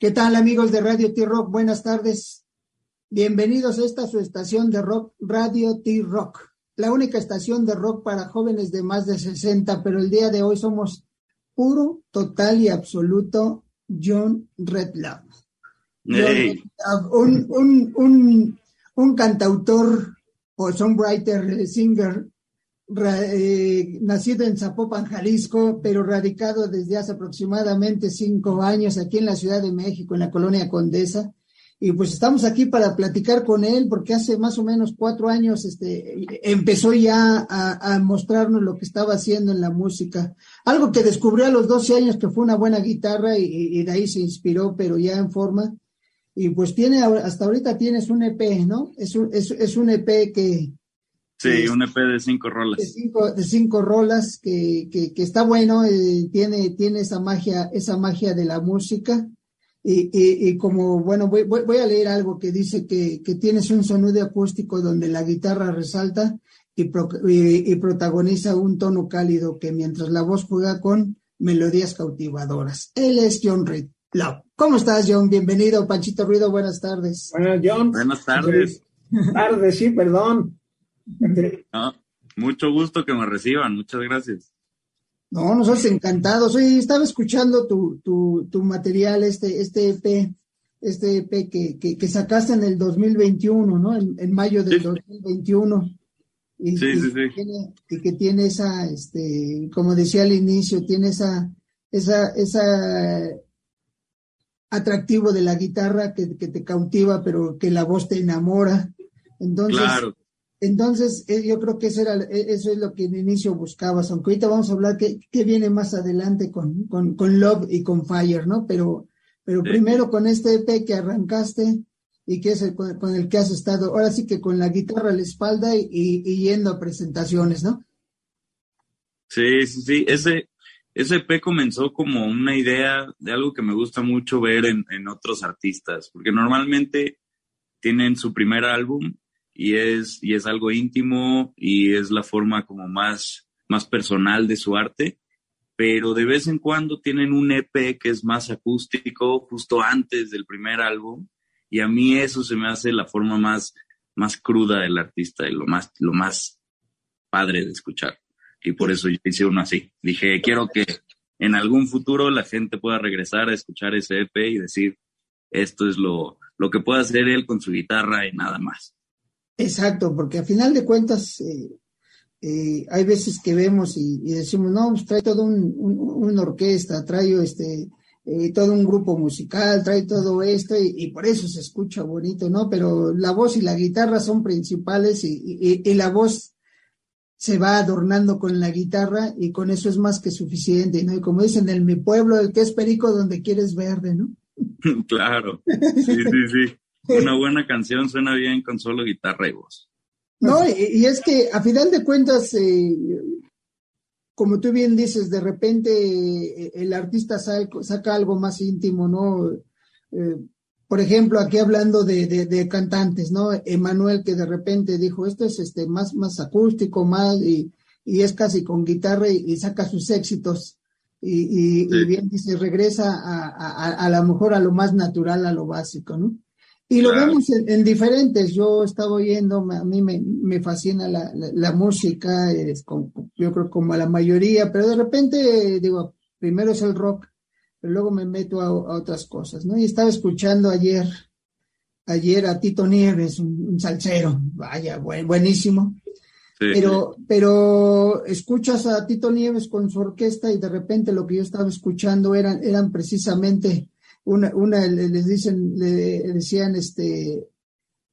¿Qué tal amigos de Radio T-Rock? Buenas tardes. Bienvenidos a esta su estación de rock, Radio T-Rock, la única estación de rock para jóvenes de más de 60, pero el día de hoy somos puro, total y absoluto John Redlove. Un, un, un, un, cantautor o songwriter, singer eh, nacido en Zapopan, Jalisco, pero radicado desde hace aproximadamente cinco años aquí en la Ciudad de México, en la colonia Condesa. Y pues estamos aquí para platicar con él, porque hace más o menos cuatro años este, empezó ya a, mostrarnos lo que estaba haciendo en la música. Algo que descubrió a los 12 años que fue una buena guitarra y, de ahí se inspiró, pero ya en forma. Y pues tiene, hasta ahorita tienes un EP, ¿no? Es un, es, es un EP que, Sí, un EP de cinco rolas. De cinco, de cinco rolas que, que, que está bueno, eh, tiene, tiene esa magia, esa magia de la música. Y, y, como, bueno, voy, voy, a leer algo que dice que, que tienes un sonido acústico donde la guitarra resalta y, y, protagoniza un tono cálido que mientras la voz juega con melodías cautivadoras. Él es John Reed. ¿Cómo estás, John? Bienvenido, Panchito Ruido, buenas tardes. Buenas, John. Buenas tardes. Tardes, sí, perdón. Mucho gusto que me reciban, muchas gracias. No, nosotros encantados. Oye, estaba escuchando tu, tu, tu material, este, este EP, este EP que, que, sacaste en el 2021, ¿no? En, mayo del 2021. Y, sí, sí, sí. Tiene, y que tiene esa, este, como decía al inicio, tiene esa, esa, esa atractivo de la guitarra que, que te cautiva, pero que la voz te enamora. Entonces, claro. Entonces, eh, yo creo que eso, era, eh, eso es lo que en inicio buscabas, aunque ahorita vamos a hablar qué, viene más adelante con, con, con, Love y con Fire, ¿no? Pero, pero primero con este EP que arrancaste y que es el con, el que has estado, ahora sí que con la guitarra a la espalda y, y, yendo a presentaciones, ¿no? Sí, sí, sí. Ese, ese EP comenzó como una idea de algo que me gusta mucho ver en, en otros artistas, porque normalmente tienen su primer álbum y es, y es algo íntimo y es la forma como más, más personal de su arte, pero de vez en cuando tienen un EP que es más acústico justo antes del primer álbum y a mí eso se me hace la forma más, más cruda del artista y lo más, lo más padre de escuchar. Y por eso yo hice uno así. Dije, quiero que en algún futuro la gente pueda regresar a escuchar ese EP y decir, esto es lo, lo que puede hacer él con su guitarra y nada más. Exacto, porque a final de cuentas eh, eh, hay veces que vemos y, decimos, no, pues trae todo un, una orquesta, trae este, eh, todo un grupo musical, trae todo esto y, por eso se escucha bonito, ¿no? Pero la voz y la guitarra son principales y, y, la voz se va adornando con la guitarra y con eso es más que suficiente, ¿no? Y como dicen en mi pueblo, el que es perico donde quieres verde, ¿no? claro, sí, sí, sí. Una buena canción suena bien con solo guitarra y voz. No, y, es que a final de cuentas, eh, como tú bien dices, de repente eh, el artista saca, algo más íntimo, ¿no? Eh, por ejemplo, aquí hablando de, cantantes, ¿no? Emanuel que de repente dijo, esto es este más, más acústico, más, y, es casi con guitarra y, saca sus éxitos. Y, bien dice, regresa a, a, a, a lo mejor a lo más natural, a lo básico, ¿no? Y lo vemos en, diferentes. Yo estaba oyendo, a mí me, fascina la, música, es yo creo como a la mayoría, pero de repente, digo, primero es el rock, pero luego me meto a, otras cosas, ¿no? Y estaba escuchando ayer, ayer a Tito Nieves, un, salsero, vaya, buenísimo. pero, pero escuchas a Tito Nieves con su orquesta y de repente lo que yo estaba escuchando eran, eran precisamente una, les dicen, decían, este,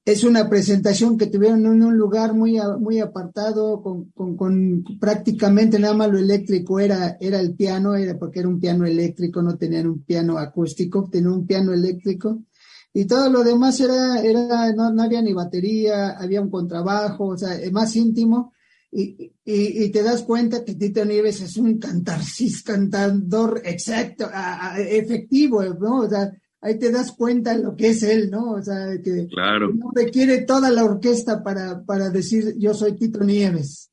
es una presentación que tuvieron en un lugar muy, muy apartado, con, con, prácticamente nada más lo eléctrico era, era el piano, era porque era un piano eléctrico, no tenían un piano acústico, tenían un piano eléctrico. Y todo lo demás era, era no, no había ni batería, había un contrabajo, o sea, más íntimo y, y, te das cuenta que Tito Nieves es un cantarcis, cantador exacto, efectivo, ¿no? O sea, ahí te das cuenta de lo que es él, ¿no? O sea, que no requiere toda la orquesta para, para decir yo soy Tito Nieves.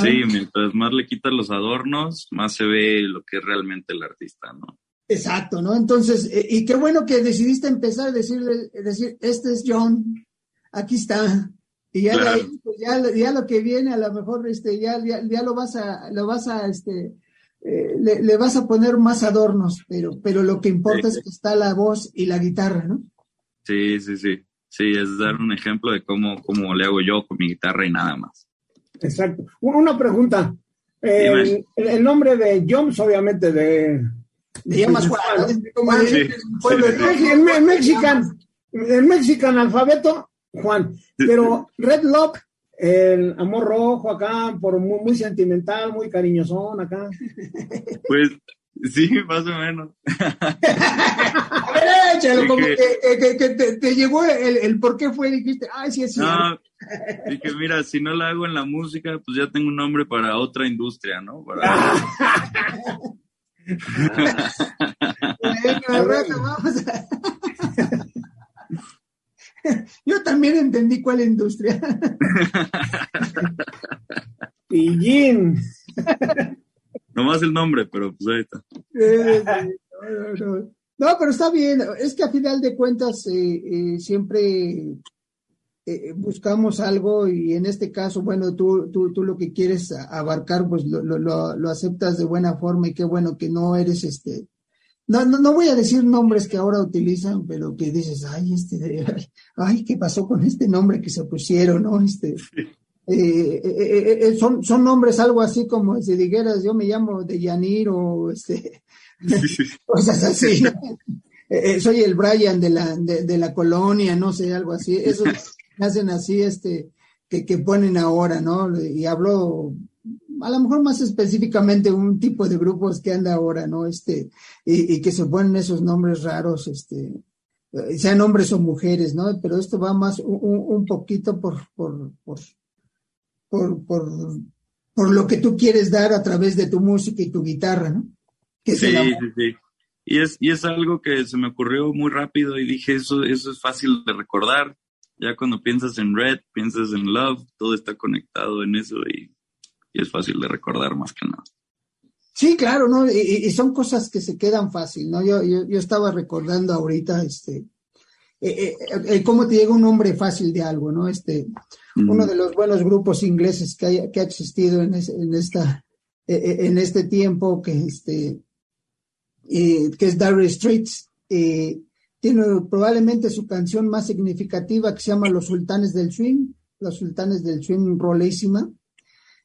Sí, mientras más le quitas los adornos, más se ve lo que es realmente el artista, ¿no? Exacto, ¿no? Entonces, eh, y qué bueno que decidiste empezar a decirle, decir, este es John, aquí está. Y ya, pues, ya, lo que viene, a lo mejor, este, ya, ya, lo vas a, lo vas a, este, eh, le, vas a poner más adornos, pero, pero lo que importa es que está la voz y la guitarra, ¿no? Sí, sí, sí. Sí, es dar un ejemplo de cómo, cómo le hago yo con mi guitarra y nada más. Exacto. Una pregunta. el, nombre de Jones, obviamente, de. De llamas Juan. En Mexican, en Mexican alfabeto, Juan. Pero Red Lock, el amor rojo acá, por muy, muy sentimental, muy cariñosón acá. Pues Sí, más o menos. a ver, échalo, como que, que, te, te, llegó el, el, por qué fue y dijiste, ay, sí, cierto. No, dije, mira, si no la hago en la música, pues ya tengo un nombre para otra industria, ¿no? Para... vamos a... Entendí cuál industria. Pillín. Nomás el nombre, pero pues ahí está. no, pero está bien. Es que a final de cuentas eh, eh, siempre eh, buscamos algo y en este caso, bueno, tú, tú, tú lo que quieres abarcar, pues lo, lo, lo, aceptas de buena forma y qué bueno que no eres este. No, no, no voy a decir nombres que ahora utilizan, pero que dices, ay, este, ay, ¿qué pasó con este nombre que se pusieron, no? Este, eh, eh, eh, son, son nombres algo así como si dijeras yo me llamo de Yanir o este, cosas así. soy el Brian de la, de, la colonia, no sé, algo así. Eso hacen así, este, que, que ponen ahora, ¿no? Y hablo a lo mejor más específicamente un tipo de grupos que anda ahora, ¿no? Este, y, que se ponen esos nombres raros, este, sean hombres o mujeres, ¿no? Pero esto va más un, un poquito por, por, por, por, por, por lo que tú quieres dar a través de tu música y tu guitarra, ¿no? sí, sí, sí. Y es, y es algo que se me ocurrió muy rápido y dije, eso, eso es fácil de recordar. Ya cuando piensas en Red, piensas en Love, todo está conectado en eso y, y es fácil de recordar más que nada. Sí, claro, ¿no? Y, y, son cosas que se quedan fácil, ¿no? Yo, yo, yo estaba recordando ahorita, este, eh, eh, eh, cómo te llega un nombre fácil de algo, ¿no? Este, uno de los buenos grupos ingleses que, que ha existido en, en esta, en este tiempo, que este, que es Dire Straits, tiene probablemente su canción más significativa que se llama Los Sultanes del Swing, Los Sultanes del Swing Rolésima.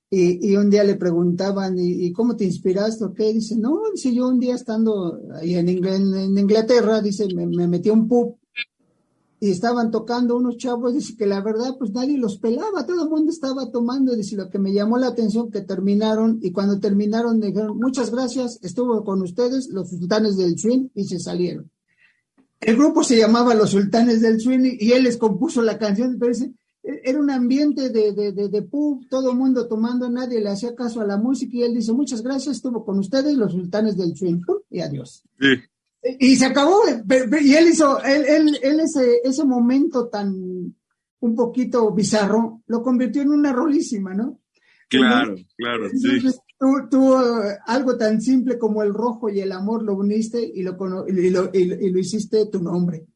Y, y, un día le preguntaban, ¿y, cómo te inspiraste o qué? Dice, no, dice, yo un día estando ahí en, en Inglaterra, dice, me, me metí a un pub y estaban tocando unos chavos, dice que la verdad, pues nadie los pelaba, todo el mundo estaba tomando, dice lo que me llamó la atención que terminaron, y cuando terminaron dijeron, muchas gracias, estuvo con ustedes los sultanes del swing, y se salieron. El grupo se llamaba Los Sultanes del Swing y él les compuso la canción, pero dice, era un ambiente de, de, de, de pub, todo el mundo tomando, nadie le hacía caso a la música y él dice, muchas gracias, estuvo con ustedes los sultanes del swing, y adiós. Sí. Y se acabó, y él hizo, él, él, él ese, ese momento tan un poquito bizarro, lo convirtió en una rolísima, ¿no? Claro, claro, sí. Tú, algo tan simple como el rojo y el amor lo uniste y lo, y lo, y lo hiciste tu nombre.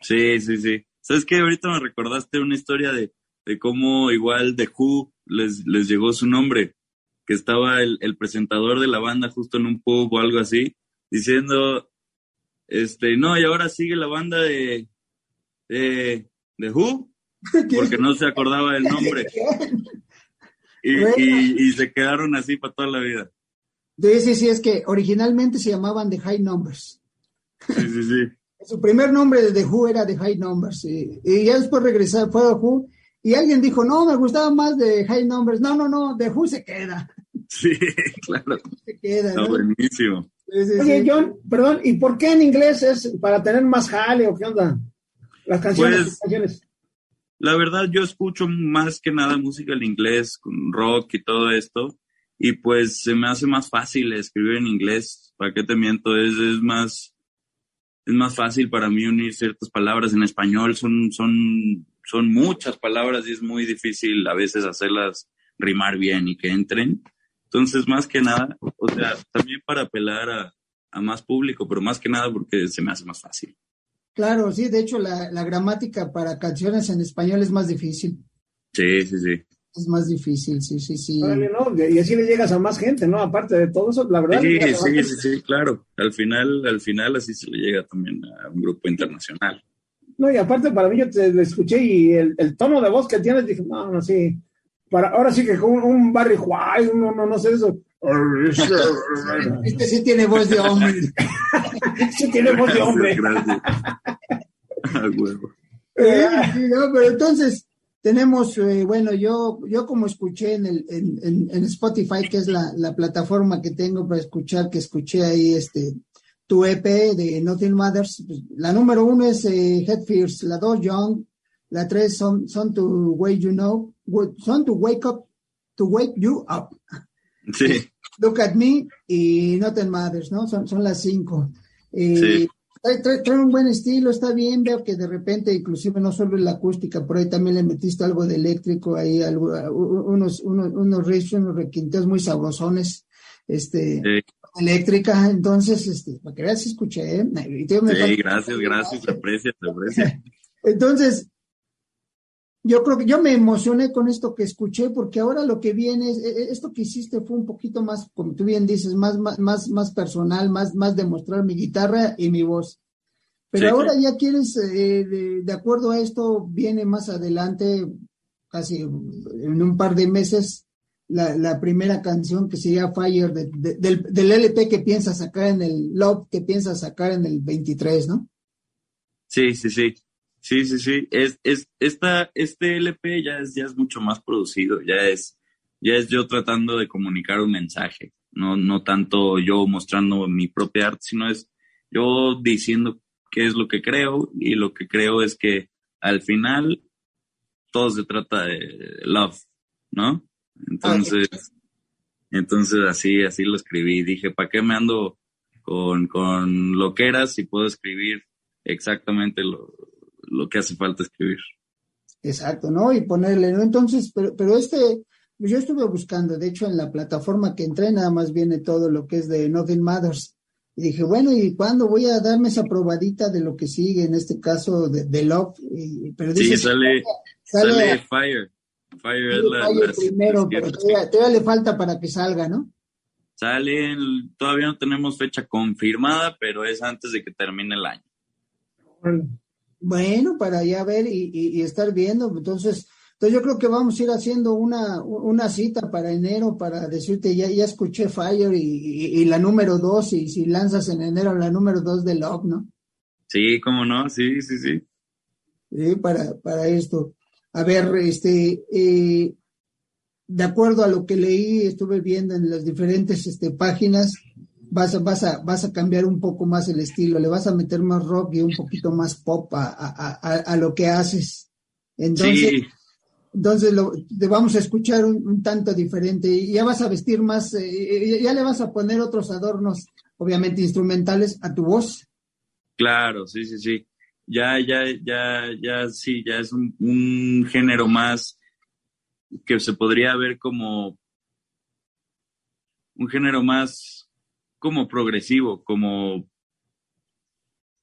Sí, sí, sí. ¿Sabes qué? Ahorita me recordaste una historia de, de cómo igual de Who les, les llegó su nombre, que estaba el, el presentador de la banda justo en un pub o algo así, diciendo, este, no, y ahora sigue la banda de, de, de Who, porque no se acordaba del nombre. Y, y, se quedaron así para toda la vida. Sí, sí, sí, es que originalmente se llamaban The High Numbers. Sí, sí, sí. Su primer nombre de The Who era The High Numbers. Y, y ya después regresar fue The Who. Y alguien dijo, no, me gustaba más de High Numbers. No, no, no, The Who se queda. Sí, claro. Se queda. Está buenísimo. Oye, John, perdón, ¿y por qué en inglés es para tener más jale o qué onda? Las canciones. Pues, canciones. La verdad, yo escucho más que nada música en inglés, con rock y todo esto, y pues se me hace más fácil escribir en inglés. ¿Para qué te miento? Es, es más, es más fácil para mí unir ciertas palabras en español. Son, son, son muchas palabras y es muy difícil a veces hacerlas rimar bien y que entren. Entonces, más que nada, o sea, también para apelar a, a más público, pero más que nada porque se me hace más fácil. Claro, sí, de hecho la, la gramática para canciones en español es más difícil. Sí, sí, sí. Es más difícil, sí, sí, sí. Y así le llegas a más gente, ¿no? Aparte de todo eso, la verdad. Sí, sí, sí, sí, claro. Al final, al final así se le llega también a un grupo internacional. No, y aparte para mí yo te escuché y el, el tono de voz que tienes, dije, no, no, sí. Para, ahora sí que con un, Barry White, no, no, no sé eso. Este sí tiene voz de hombre. sí tiene voz de hombre. Gracias. A huevo. Eh, no, pero entonces, tenemos, eh, bueno, yo, yo como escuché en, el, en, en, Spotify, que es la, la, plataforma que tengo para escuchar, que escuché ahí este tu EP de Nothing Matters, pues, la número uno es eh, Head Fears, la dos Young, la tres son, son to Wake You Know, son to Wake Up, to Wake You Up. Sí. Look at Me y Nothing Matters, ¿no? Son, son las cinco. Eh, sí trae, un buen estilo, está bien, veo que de repente, inclusive no solo la acústica, por ahí también le metiste algo de eléctrico, ahí algo, unos, unos, unos riffs, unos requinteos muy sabrosones, este, eléctrica, entonces, este, para que veas, escuché, ¿eh? sí, gracias, gracias, se aprecia, se aprecia. entonces, yo creo que yo me emocioné con esto que escuché porque ahora lo que viene es, e, e, esto que hiciste fue un poquito más, como tú bien dices, más, más, más personal, más, más demostrar mi guitarra y mi voz. Pero ahora ya quieres, eh, de, acuerdo a esto, viene más adelante, casi en un par de meses, la, la primera canción que sería Fire del, del LP que piensas sacar en el Love, que piensas sacar en el 23, ¿no? Sí, sí, sí. Sí, sí, sí. Es, es, esta, este LP ya es, ya es mucho más producido, ya es, ya es yo tratando de comunicar un mensaje, no, no tanto yo mostrando mi propia arte, sino es yo diciendo qué es lo que creo y lo que creo es que al final todo se trata de love, ¿no? Entonces, entonces así, así lo escribí. Dije, ¿para qué me ando con, con loqueras si puedo escribir exactamente lo, lo que hace falta escribir. Exacto, ¿no? Y ponerle, ¿no? Entonces, pero, pero este, pues yo estuve buscando, de hecho en la plataforma que entré nada más viene todo lo que es de Nothing Matters. Y dije, bueno, ¿y cuándo voy a darme esa probadita de lo que sigue, en este caso de, de Love? pero sí, sale, sale, Fire. Fire es la, Fire primero, pero todavía, le falta para que salga, ¿no? Sale, todavía no tenemos fecha confirmada, pero es antes de que termine el año. Bueno, para ya ver y, estar viendo. Entonces, entonces yo creo que vamos a ir haciendo una, una cita para enero para decirte, ya, ya escuché Fire y, la número dos, y si lanzas en enero la número dos de Love, ¿no? Sí, cómo no, sí, sí, sí. Sí, para, para esto. A ver, este, eh, de acuerdo a lo que leí, estuve viendo en las diferentes este, páginas, vas a, vas a, vas a cambiar un poco más el estilo, le vas a meter más rock y un poquito más pop a, a, lo que haces. Entonces, entonces lo, te vamos a escuchar un, tanto diferente y ya vas a vestir más, eh, ya le vas a poner otros adornos, obviamente instrumentales, a tu voz. Claro, sí, sí, sí. Ya, ya, ya, ya, sí, ya es un, un género más que se podría ver como un género más como progresivo, como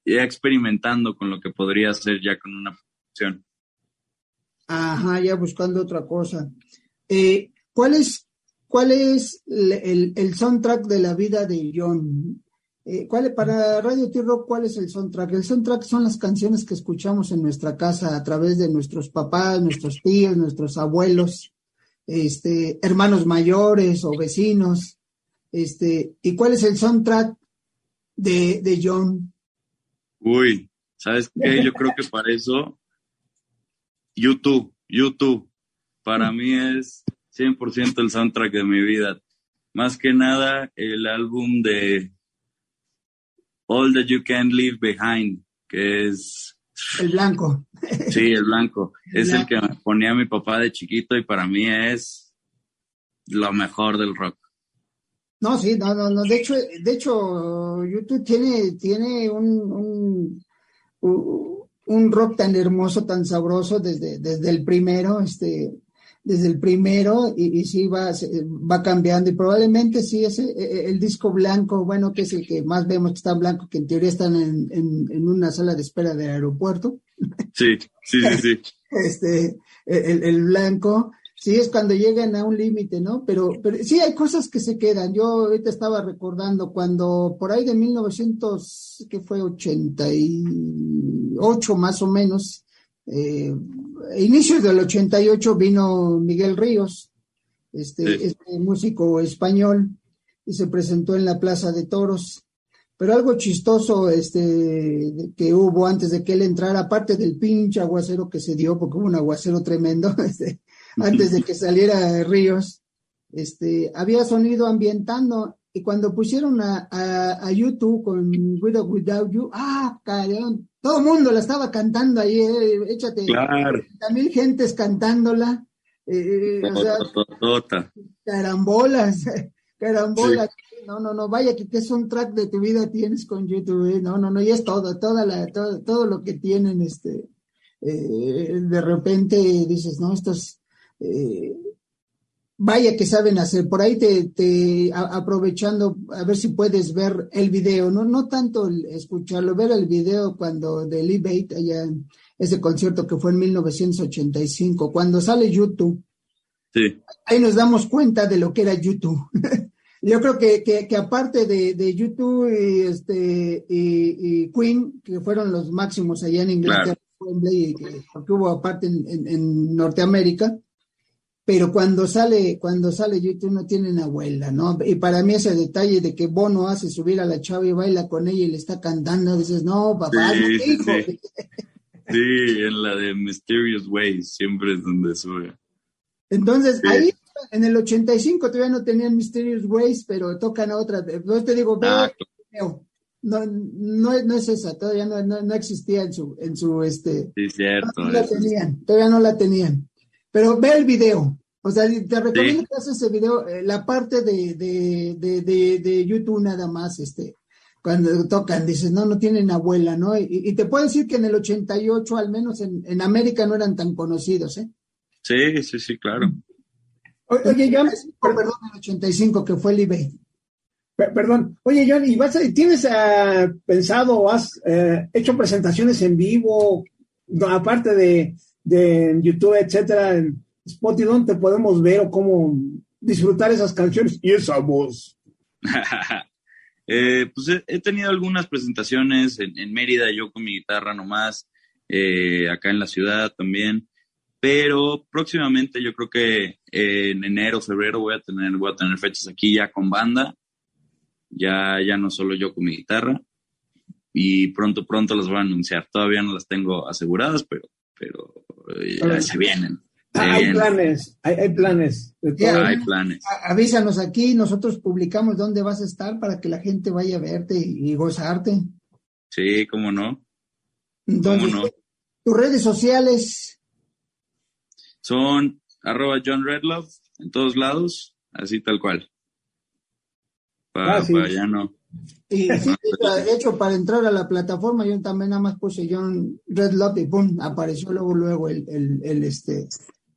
ya experimentando con lo que podría hacer ya con una producción. Ajá, ya buscando otra cosa. Eh, ¿Cuál es, cuál es el, el, soundtrack de la vida de John? Eh, ¿cuál, para Radio T-Rock, ¿cuál es el soundtrack? El soundtrack son las canciones que escuchamos en nuestra casa a través de nuestros papás, nuestros tíos, nuestros abuelos, este, hermanos mayores o vecinos. Este, ¿y cuál es el soundtrack de, de John? Uy, ¿sabes qué? Yo creo que para eso, YouTube, YouTube, para mí es 100% el soundtrack de mi vida. Más que nada, el álbum de All That You Can Leave Behind, que es... El blanco. Sí, el blanco. es el que ponía mi papá de chiquito y para mí es lo mejor del rock. No, sí, no, no, no. De hecho, de hecho, YouTube tiene, tiene un, un, rock tan hermoso, tan sabroso desde, desde el primero. Este, desde el primero y, y sí va, va cambiando y probablemente sí ese e, e, el disco blanco, bueno, que es el que más vemos que está blanco, que en teoría están en, en, una sala de espera del aeropuerto. Sí, sí, sí, sí. este, el, el blanco, sí es cuando llegan a un límite, ¿no? Pero, pero sí hay cosas que se quedan. Yo ahorita estaba recordando cuando por ahí de 1900, que fue 88 más o menos, eh, inicios del 88 vino Miguel Ríos, este, este músico español, y se presentó en la Plaza de Toros. Pero algo chistoso este, que hubo antes de que él entrara, aparte del pinche aguacero que se dio, porque hubo un aguacero tremendo, este, antes de que saliera Ríos, este, había sonido ambientando y cuando pusieron a, a, YouTube con With or Without You, ah, carón, todo el mundo la estaba cantando ahí, eh, échate, claro. mil gentes cantándola, eh, o sea, carambolas, carambolas, no, no, no, vaya que, es un track de tu vida tienes con YouTube, eh, no, no, no, y es todo, toda la, todo, todo lo que tienen, este, eh, de repente dices, no, esto es, eh, vaya que saben hacer. Por ahí te, aprovechando a ver si puedes ver el video, no, no tanto escucharlo, ver el video cuando de Lee Bate, allá ese concierto que fue en 1985, cuando sale YouTube. Ahí nos damos cuenta de lo que era YouTube. Yo creo que, que, aparte de, YouTube y, este, y, Queen, que fueron los máximos allá en Inglaterra, porque hubo aparte en Norteamérica, pero cuando sale, cuando sale YouTube no tienen abuela, ¿no? Y para mí ese detalle de que Bono hace subir a la chava y baila con ella y le está cantando, dices, no, papá, sí, hijo. Sí. sí, en la de Mysterious Ways siempre es donde sube. Entonces, ahí en el 85 todavía no tenían Mysterious Ways, pero tocan otra. Entonces te digo, ah, no, no, no, es esa, todavía no, no, existía en su, en su, este. Sí, cierto. No la tenían, todavía no la tenían. Pero ve el video. O sea, te recomiendo que hagas ese video, eh, la parte de, de, de, de, YouTube nada más, este, cuando tocan, dices, no, no tienen abuela, ¿no? Y, te puedo decir que en el 88, al menos en, en América, no eran tan conocidos, ¿eh? Sí, sí, sí, claro. oye, John, perdón, el 85, que fue el eBay. Perdón, oye, John, ¿y vas tienes uh, pensado o has uh, hecho presentaciones en vivo, aparte de, de YouTube, etcétera, en Spotify, donde podemos ver o cómo disfrutar esas canciones y esa voz? eh, pues he, tenido algunas presentaciones en, Mérida, yo con mi guitarra nomás, eh, acá en la ciudad también, pero próximamente yo creo que en enero, febrero voy a tener, voy a tener fechas aquí ya con banda, ya, ya no solo yo con mi guitarra, y pronto, pronto las voy a anunciar. Todavía no las tengo aseguradas, pero pero eh, se vienen. hay planes, hay, planes. hay planes. Avísanos aquí, nosotros publicamos dónde vas a estar para que la gente vaya a verte y, gozarte. Sí, cómo no. Entonces, tus redes sociales. Son arroba John Redlove en todos lados, así tal cual. Para, ah, para ya no. Y sí, de hecho, para entrar a la plataforma, yo también nada más puse John Red Love y pum, apareció luego, luego el, el, el este,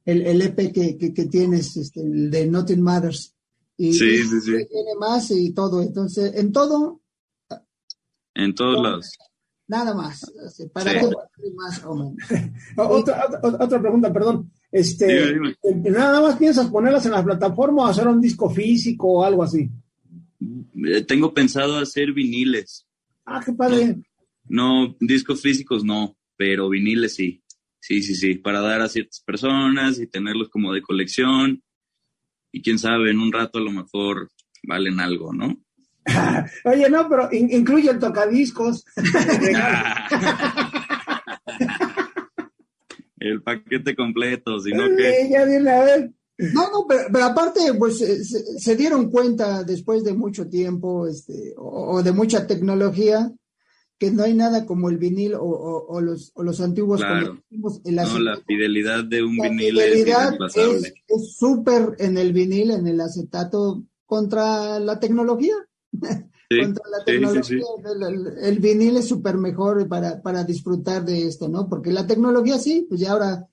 el, el, EP que, que, tienes, este, el de Nothing Matters. Y, sí, sí, sí. Tiene más y todo. Entonces, en todo. En todos lados. Nada más. Para que más otra, otra, pregunta, perdón. Este, ¿Nada más piensas ponerlas en la plataforma o hacer un disco físico o algo así? Eh, tengo pensado hacer viniles. Ah, qué padre. No, discos físicos no, pero viniles sí. Sí, sí, sí, para dar a ciertas personas y tenerlos como de colección. Y quién sabe, en un rato a lo mejor valen algo, ¿no? Oye, no, pero incluye el tocadiscos. el paquete completo, sino que. Ya viene a ver. No, no, pero, aparte, pues se, dieron cuenta después de mucho tiempo este, o, de mucha tecnología que no hay nada como el vinil o, los, los antiguos. Claro. no, la fidelidad de un vinil es súper en el vinil, en el acetato, contra la tecnología. contra la tecnología. el, vinil es súper mejor para, para disfrutar de esto, ¿no? Porque la tecnología sí, pues ya ahora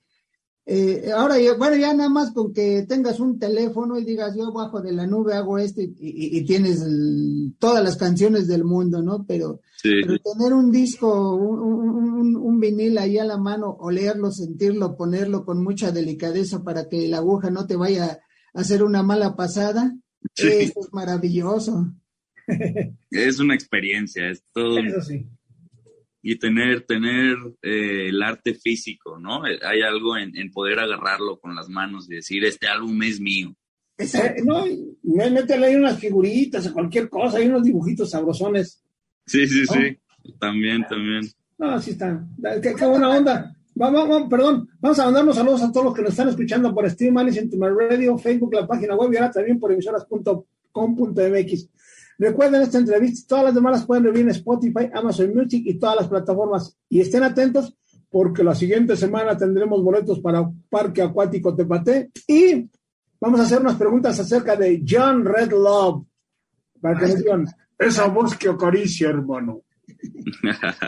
Eh, ahora, bueno, ya nada más con que tengas un teléfono y digas, yo bajo de la nube hago esto y, tienes todas las canciones del mundo, ¿no? Pero, tener un disco, un, vinil ahí a la mano, olerlo, sentirlo, ponerlo con mucha delicadeza para que la aguja no te vaya a hacer una mala pasada, eso es maravilloso. Es una experiencia, es todo. Eso sí y tener, tener eh, el arte físico, ¿no? Eh, hay algo en, poder agarrarlo con las manos y decir, este álbum es mío. Eh, no, métele ahí unas figuritas o cualquier cosa, hay unos dibujitos sabrosones. Sí, sí, sí, también, también. No, así está. Qué, buena onda. Vamos, vamos, perdón, vamos a mandarnos saludos a todos los que nos están escuchando por Stream Alice en Radio, Facebook, la página web y ahora también por emisoras.com.mx. Recuerden esta entrevista, todas las demás las pueden ver en Spotify, Amazon Music y todas las plataformas. Y estén atentos porque la siguiente semana tendremos boletos para Parque Acuático Tepate y vamos a hacer unas preguntas acerca de John Red Love. Para que digan, esa voz que acaricia, hermano.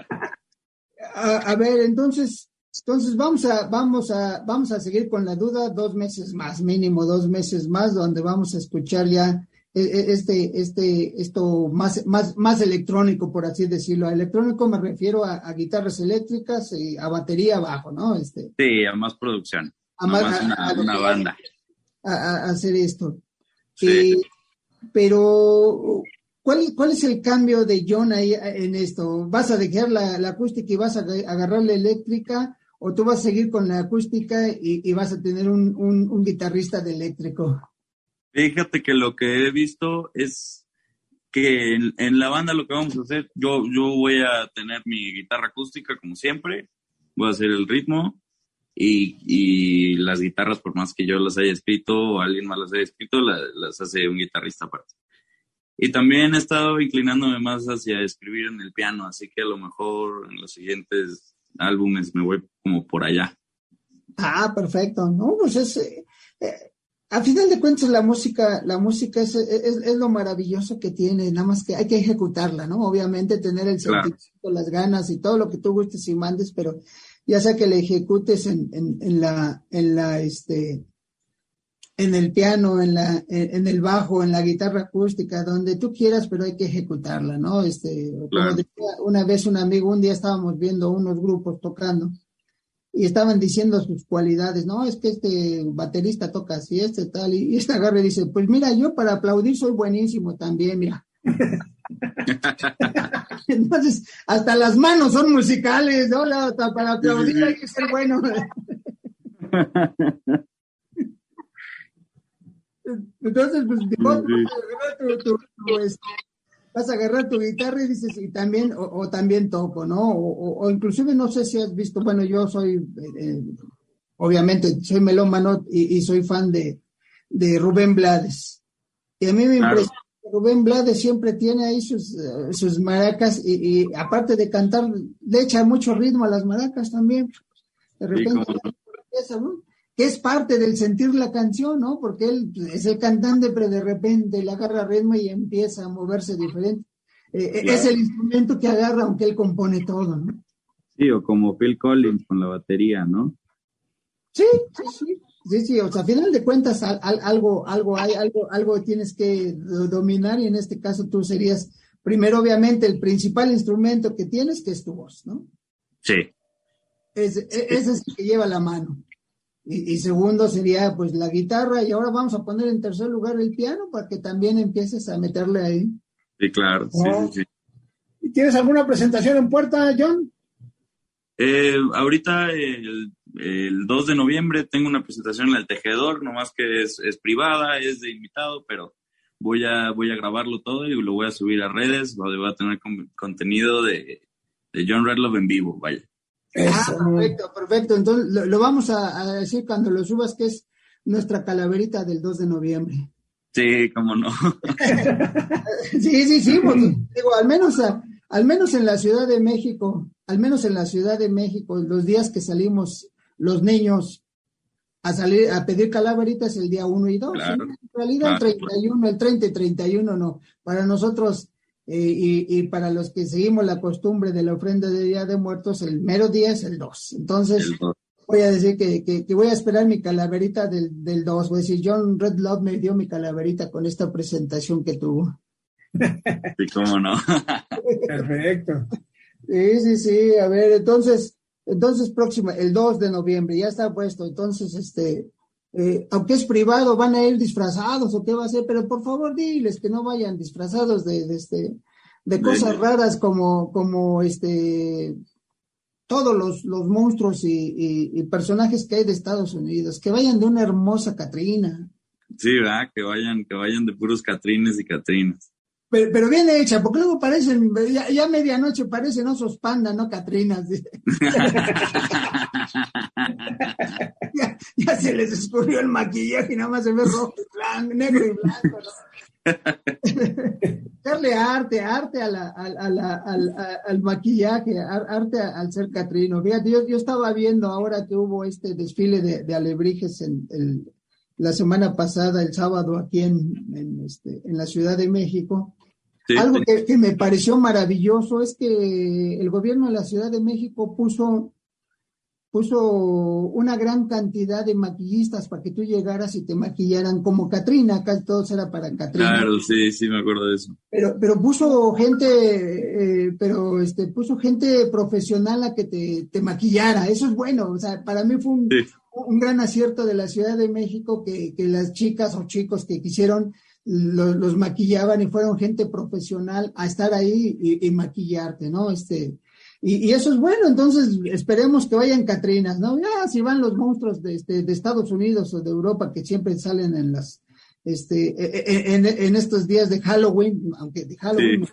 a, ver, entonces, entonces vamos a, vamos a, vamos a seguir con la duda dos meses más, mínimo dos meses más, donde vamos a escuchar ya este, este, esto más, más, más electrónico, por así decirlo. A electrónico me refiero a, guitarras eléctricas y a batería abajo, ¿no? Este, sí, a más producción. A más, una, banda. A, hacer esto. Sí. pero, ¿cuál, ¿cuál es el cambio de John ahí en esto? ¿Vas a dejar la, acústica y vas a agarrar la eléctrica? ¿O tú vas a seguir con la acústica y, vas a tener un, un, un guitarrista de eléctrico? Fíjate que lo que he visto es que en, la banda lo que vamos a hacer, yo, yo voy a tener mi guitarra acústica como siempre, voy a hacer el ritmo y, las guitarras, por más que yo las haya escrito o alguien más las haya escrito, las hace un guitarrista aparte. Y también he estado inclinándome más hacia escribir en el piano, así que a lo mejor en los siguientes álbumes me voy como por allá. Ah, perfecto. No, pues es, eh, a final de cuentas la música, la música es, es, lo maravilloso que tiene, nada más que hay que ejecutarla, ¿no? Obviamente tener el sentimiento, las ganas y todo lo que tú gustes y mandes, pero ya sea que la ejecutes en, en, la, en la, este, en el piano, en la, en, el bajo, en la guitarra acústica, donde tú quieras, pero hay que ejecutarla, ¿no? Este, una vez un amigo, un día estábamos viendo unos grupos tocando y estaban diciendo sus cualidades, no, es que este baterista toca así, este tal, y, este agarre dice, pues mira, yo para aplaudir soy buenísimo también, mira. Entonces, hasta las manos son musicales, ¿no? para aplaudir hay que ser bueno. Entonces, pues, este, vas a agarrar tu guitarra y dices, y también, o, también toco, ¿no? O, inclusive no sé si has visto, bueno, yo soy, eh, eh, obviamente, soy melómano y, soy fan de, de, Rubén Blades. Y a mí me impresiona que Rubén Blades siempre tiene ahí sus, eh, sus maracas y, aparte de cantar, le echa mucho ritmo a las maracas también. De repente, que es parte del sentir la canción, ¿no? Porque él es el cantante, pero de repente le agarra ritmo y empieza a moverse diferente. Eh, eh, es el instrumento que agarra, aunque él compone todo, ¿no? Sí, o como Phil Collins con la batería, ¿no? Sí, sí, sí. Sí, sí, o sea, a final de cuentas algo, algo hay, algo, algo tienes que dominar y en este caso tú serías, primero obviamente el principal instrumento que tienes, que es tu voz, ¿no? Sí. Ese, ese es el que lleva la mano. Y, segundo sería pues la guitarra y ahora vamos a poner en tercer lugar el piano para que también empieces a meterle ahí. Sí, claro. Sí, sí, ¿Tienes alguna presentación en puerta, John? Eh, ahorita el, el, 2 de noviembre tengo una presentación en el Tejedor, nomás que es, es, privada, es de invitado, pero voy a, voy a grabarlo todo y lo voy a subir a redes, voy a tener contenido de, de John Redlove en vivo, vaya. Ah, perfecto, perfecto. Entonces lo, vamos a, decir cuando lo subas, que es nuestra calaverita del 2 de noviembre. Sí, cómo no. sí, sí, sí, digo, al menos, al menos en la Ciudad de México, al menos en la Ciudad de México, los días que salimos los niños a salir a pedir calaveritas el día 1 y 2. En realidad el 31, el 30 y 31 no. Para nosotros eh, y, para los que seguimos la costumbre de la ofrenda de Día de Muertos, el mero día es el 2. Entonces, Voy a decir que, que, voy a esperar mi calaverita del, del 2. Voy a decir, John Red Love me dio mi calaverita con esta presentación que tuvo. Sí, cómo no. Perfecto. Sí, sí, sí. A ver, entonces, entonces próxima, el 2 de noviembre, ya está puesto. Entonces, este, eh, aunque es privado, van a ir disfrazados o qué va a ser, pero por favor diles que no vayan disfrazados de, de este, de cosas raras como, como este, todos los, los monstruos y, personajes que hay de Estados Unidos, que vayan de una hermosa Catrina. Sí, ¿verdad? Que vayan, que vayan de puros Catrines y Catrinas. Pero, pero, bien hecha, porque luego parecen, ya, ya medianoche parecen osos panda, no Catrinas. ya, se les escurrió el maquillaje y nada más se ve rojo y blanco, negro y blanco. Darle arte, arte a la, al, al, maquillaje, arte al ser Catrino. Fíjate, yo, yo, estaba viendo ahora que hubo este desfile de, alebrijes en el, la semana pasada, el sábado, aquí en, en, este, en la Ciudad de México. Algo Que, que, me pareció maravilloso es que el gobierno de la Ciudad de México puso puso una gran cantidad de maquillistas para que tú llegaras y te maquillaran como Catrina, acá todo era para Catrina. Claro, sí, sí, me acuerdo de eso. Pero, pero puso gente, eh, pero este, puso gente profesional a que te, te, maquillara, eso es bueno, o sea, para mí fue un, un gran acierto de la Ciudad de México que, que las chicas o chicos que quisieron los, los, maquillaban y fueron gente profesional a estar ahí y, y maquillarte, ¿no? Este, y, eso es bueno, entonces esperemos que vayan Catrinas, ¿no? Ya, si van los monstruos de, este, de Estados Unidos o de Europa que siempre salen en las, este, e, e, en, en estos días de Halloween, aunque de Halloween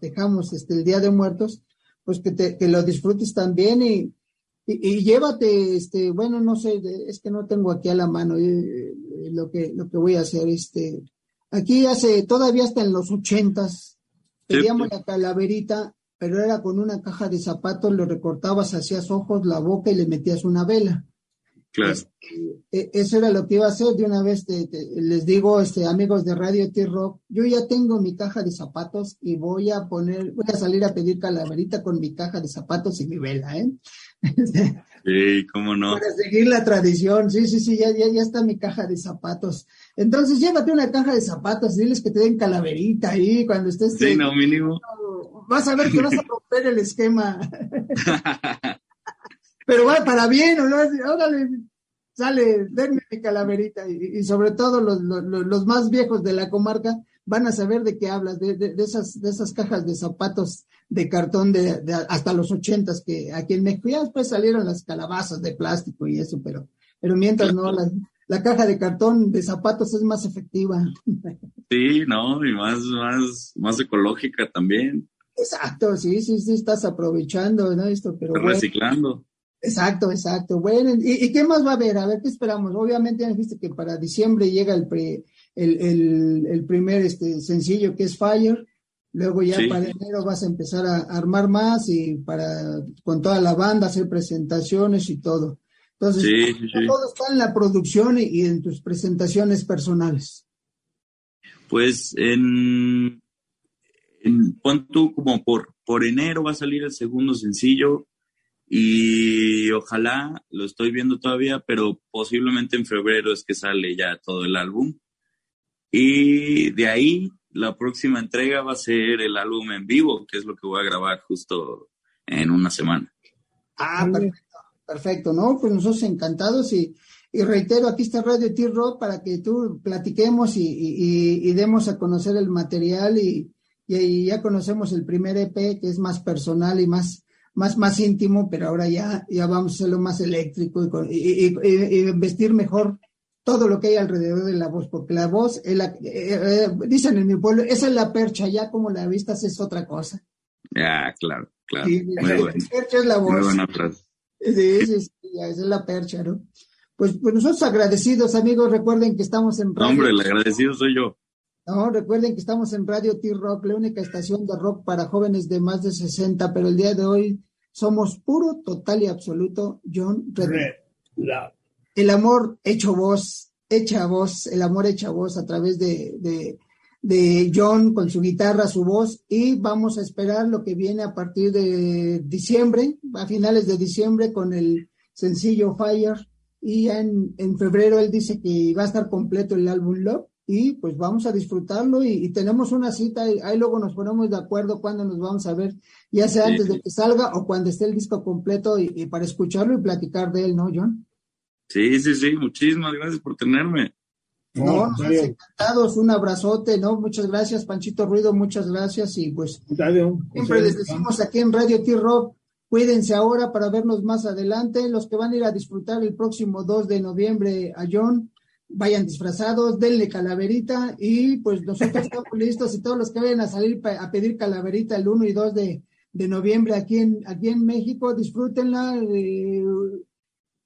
dejamos este, el Día de Muertos, pues que, te, que lo disfrutes también y, y, llévate, este, bueno, no sé, es que no tengo aquí a la mano eh, eh, lo que lo que voy a hacer, este, aquí hace, todavía hasta en los ochentas, pedíamos la calaverita pero era con una caja de zapatos, lo recortabas, hacías ojos, la boca y le metías una vela. Claro. Este, e, eso era lo que iba a hacer. De una vez les digo, este, amigos de Radio T-Rock, yo ya tengo mi caja de zapatos y voy a poner, voy a salir a pedir calaverita con mi caja de zapatos y mi vela, ¿eh? Sí, cómo no. Para seguir la tradición, sí, sí, sí, ya, ya, ya está mi caja de zapatos. Entonces, llévate una caja de zapatos, diles que te den calaverita ahí cuando estés. Sí, no, mínimo vas a ver que vas a romper el esquema. Pero va para bien, órale, sale, denme mi calaverita. Y, sobre todo los, los, más viejos de la comarca van a saber de qué hablas, de, de, esas, de esas cajas de zapatos de cartón de, hasta los ochentas que aquí en México ya después salieron las calabazas de plástico y eso, pero, pero mientras no, la, la caja de cartón de zapatos es más efectiva. Sí, no, y más, más, más ecológica también. Exacto, sí, sí, sí, estás aprovechando, ¿no? Esto, pero. Reciclando. Exacto, exacto. Bueno, ¿y, qué más va a haber? A ver, ¿qué esperamos? Obviamente ya dijiste que para diciembre llega el, el, el, primer este, sencillo que es Fire. Luego ya para enero vas a empezar a armar más y para con toda la banda hacer presentaciones y todo. Entonces, todo está en la producción y, en tus presentaciones personales. Pues en en, tú como por, por enero va a salir el segundo sencillo y ojalá, lo estoy viendo todavía, pero posiblemente en febrero es que sale ya todo el álbum. Y de ahí la próxima entrega va a ser el álbum en vivo, que es lo que voy a grabar justo en una semana. Ah, perfecto, perfecto, ¿no? Pues nosotros encantados y, y reitero, aquí está Radio T-Rock para que tú platiquemos y, y, y, demos a conocer el material y, y ya conocemos el primer EP que es más personal y más, más, más íntimo, pero ahora ya, ya vamos a hacerlo más eléctrico y, y, vestir mejor todo lo que hay alrededor de la voz, porque la voz, eh, eh, dicen en mi pueblo, esa es la percha, ya como la vistas es otra cosa. Ya, claro, claro. la, percha es la voz. Muy buena frase. Sí, sí, sí, esa es la percha, ¿no? Pues, pues nosotros agradecidos, amigos, recuerden que estamos en... hombre, el agradecido soy yo. No, recuerden que estamos en Radio T-Rock, la única estación de rock para jóvenes de más de 60, pero el día de hoy somos puro, total y absoluto John Red. El amor hecho voz, hecha voz, el amor hecha voz a través de, de, de John con su guitarra, su voz, y vamos a esperar lo que viene a partir de diciembre, a finales de diciembre, con el sencillo Fire, y ya en, en febrero él dice que va a estar completo el álbum Love, y pues vamos a disfrutarlo y, tenemos una cita, y ahí luego nos ponemos de acuerdo cuando nos vamos a ver, ya sea antes de que salga o cuando esté el disco completo y, para escucharlo y platicar de él, ¿no, John? Sí, sí, sí, muchísimas gracias por tenerme. No, nos encantados, un abrazote, ¿no? Muchas gracias, Panchito Ruido, muchas gracias y pues siempre les decimos aquí en Radio T-Rock, cuídense ahora para vernos más adelante, los que van a ir a disfrutar el próximo 2 de noviembre a John, vayan disfrazados, denle calaverita y pues nosotros estamos listos y todos los que vayan a salir a pedir calaverita el 1 y 2 de, noviembre aquí en, aquí en México, disfrútenla, eh,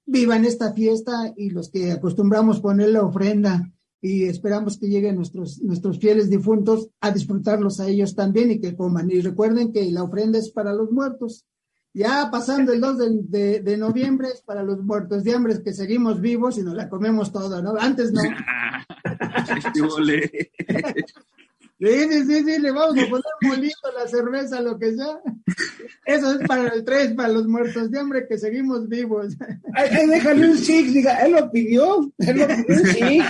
vivan esta fiesta y los que acostumbramos poner la ofrenda y esperamos que lleguen nuestros, nuestros fieles difuntos a disfrutarlos a ellos también y que coman. Y recuerden que la ofrenda es para los muertos. Ya pasando el 2 de, de, noviembre es para los muertos de hambre que seguimos vivos y nos la comemos todo, ¿no? Antes no. Sí, sí, sí, sí, le vamos a poner molito la cerveza, lo que sea. Eso es para el 3, para los muertos de hambre que seguimos vivos. Ay, déjale un six, diga, él lo pidió, él lo pidió un six,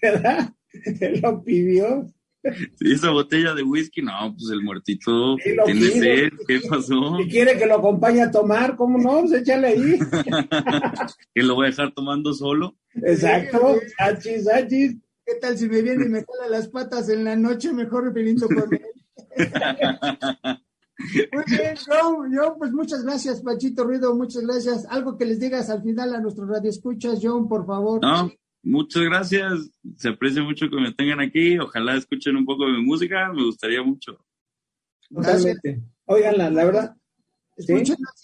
¿verdad? Él lo pidió. Sí, esa botella de whisky, no, pues el muertito tiene sed, ¿qué pasó? Si quiere que lo acompañe a tomar, ¿cómo no? Pues échale ahí. que lo voy a dejar tomando solo. Exacto, achis, achis. ¿Qué tal si me viene y me jala las patas en la noche? Mejor viniendo con él. Muy bien, John, yo, pues muchas gracias, Pachito Ruido, muchas gracias. Algo que les digas al final a nuestros radioescuchas, John, por favor. No, muchas gracias. Se aprecia mucho que me tengan aquí. Ojalá escuchen un poco de mi música, me gustaría mucho. Totalmente. Oigan, la, la verdad,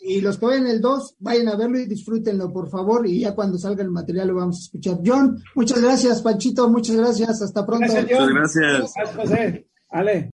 y los que vayan el 2, vayan a verlo y disfrútenlo, por favor, y ya cuando salga el material lo vamos a escuchar. John, muchas gracias, Panchito, muchas gracias, hasta pronto. Muchas gracias. José. Ale.